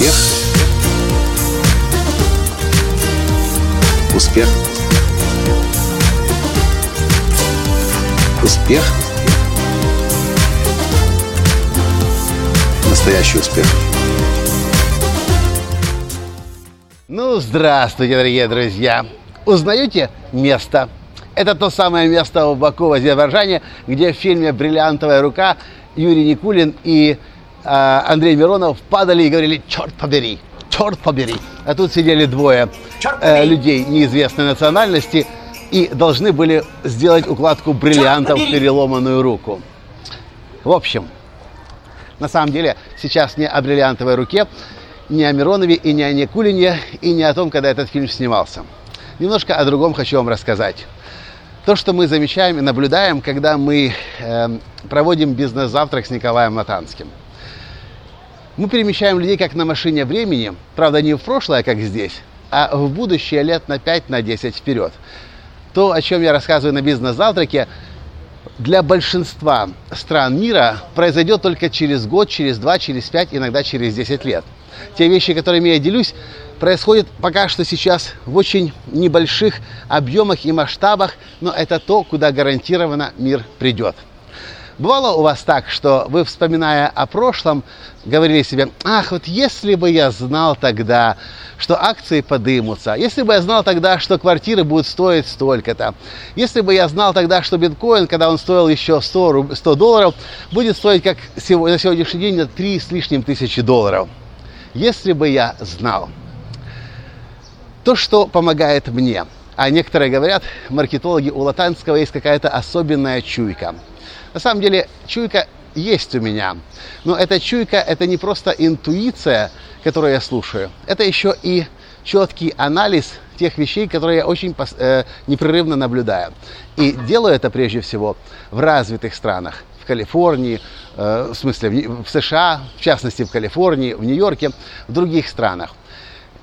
Успех. Успех. Успех. Настоящий успех. Ну, здравствуйте, дорогие друзья! Узнаете место? Это то самое место в Баку, в где в фильме «Бриллиантовая рука» Юрий Никулин и Андрей Миронов падали и говорили «Черт побери! Черт побери!» А тут сидели двое э, людей неизвестной национальности и должны были сделать укладку бриллиантов в переломанную руку. В общем, на самом деле сейчас не о бриллиантовой руке, не о Миронове и не о Никулине, и не о том, когда этот фильм снимался. Немножко о другом хочу вам рассказать. То, что мы замечаем и наблюдаем, когда мы э, проводим бизнес-завтрак с Николаем Натанским. Мы перемещаем людей как на машине времени, правда не в прошлое, как здесь, а в будущее лет на 5, на 10 вперед. То, о чем я рассказываю на бизнес-завтраке, для большинства стран мира произойдет только через год, через два, через пять, иногда через 10 лет. Те вещи, которыми я делюсь, происходит пока что сейчас в очень небольших объемах и масштабах, но это то, куда гарантированно мир придет. Бывало у вас так, что вы, вспоминая о прошлом, говорили себе, ах, вот если бы я знал тогда, что акции подымутся, если бы я знал тогда, что квартиры будут стоить столько-то, если бы я знал тогда, что биткоин, когда он стоил еще 100, 100 долларов, будет стоить, как на сегодняшний день, 3 с лишним тысячи долларов. Если бы я знал то, что помогает мне. А некоторые говорят, маркетологи, у Латанского есть какая-то особенная чуйка. На самом деле, чуйка есть у меня. Но эта чуйка, это не просто интуиция, которую я слушаю. Это еще и четкий анализ тех вещей, которые я очень э, непрерывно наблюдаю. И делаю это прежде всего в развитых странах. В Калифорнии, э, в смысле в, в США, в частности в Калифорнии, в Нью-Йорке, в других странах.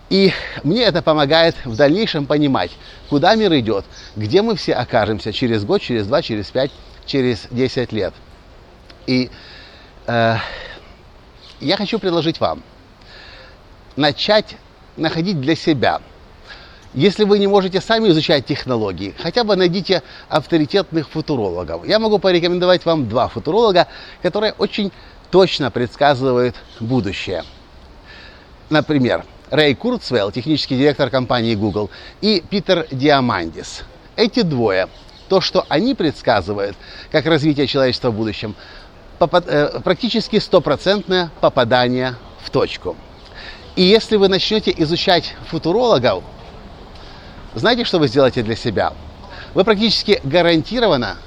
И мне это помогает в дальнейшем понимать, куда мир идет, где мы все окажемся через год, через два, через пять, через десять лет. И э, я хочу предложить вам начать находить для себя. Если вы не можете сами изучать технологии, хотя бы найдите авторитетных футурологов. Я могу порекомендовать вам два футуролога, которые очень точно предсказывают будущее. Например, Рэй Курцвелл, технический директор компании Google, и Питер Диамандис. Эти двое, то, что они предсказывают, как развитие человечества в будущем, э, практически стопроцентное попадание в точку. И если вы начнете изучать футурологов, знаете, что вы сделаете для себя? Вы практически гарантированно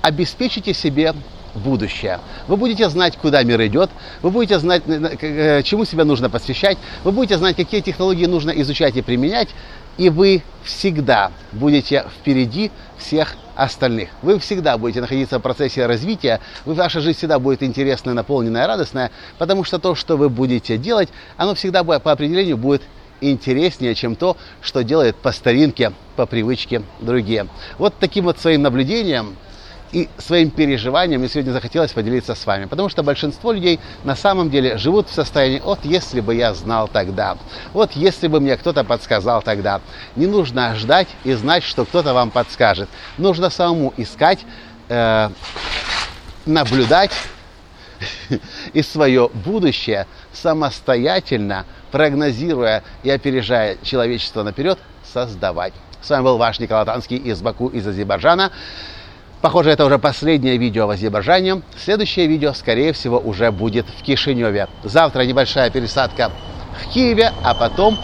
обеспечите себе будущее. Вы будете знать, куда мир идет, вы будете знать, э, чему себя нужно посвящать, вы будете знать, какие технологии нужно изучать и применять, и вы всегда будете впереди всех остальных. Вы всегда будете находиться в процессе развития, ваша жизнь всегда будет интересная, наполненная, радостная, потому что то, что вы будете делать, оно всегда по определению будет интереснее, чем то, что делает по старинке, по привычке другие. Вот таким вот своим наблюдением и своим переживанием мне сегодня захотелось поделиться с вами. Потому что большинство людей на самом деле живут в состоянии «вот если бы я знал тогда», «вот если бы мне кто-то подсказал тогда». Не нужно ждать и знать, что кто-то вам подскажет. Нужно самому искать, э, наблюдать и свое будущее самостоятельно, прогнозируя и опережая человечество наперед, создавать. С вами был ваш Николай Танский из Баку, из Азербайджана. Похоже, это уже последнее видео в Азербайджане. Следующее видео, скорее всего, уже будет в Кишиневе. Завтра небольшая пересадка в Киеве, а потом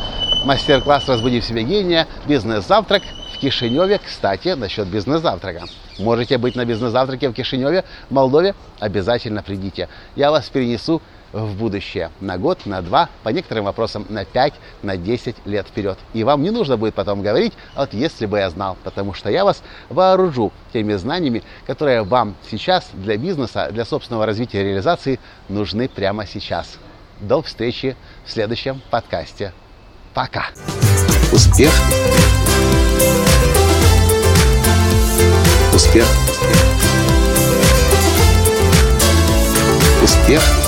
мастер-класс «Разбуди в себе гения», бизнес-завтрак в Кишиневе. Кстати, насчет бизнес-завтрака. Можете быть на бизнес-завтраке в Кишиневе, в Молдове. Обязательно придите. Я вас перенесу в будущее на год, на два, по некоторым вопросам на 5, на 10 лет вперед. И вам не нужно будет потом говорить, вот если бы я знал, потому что я вас вооружу теми знаниями, которые вам сейчас для бизнеса, для собственного развития и реализации нужны прямо сейчас. До встречи в следующем подкасте. Пока! Успех! Успех! Успех!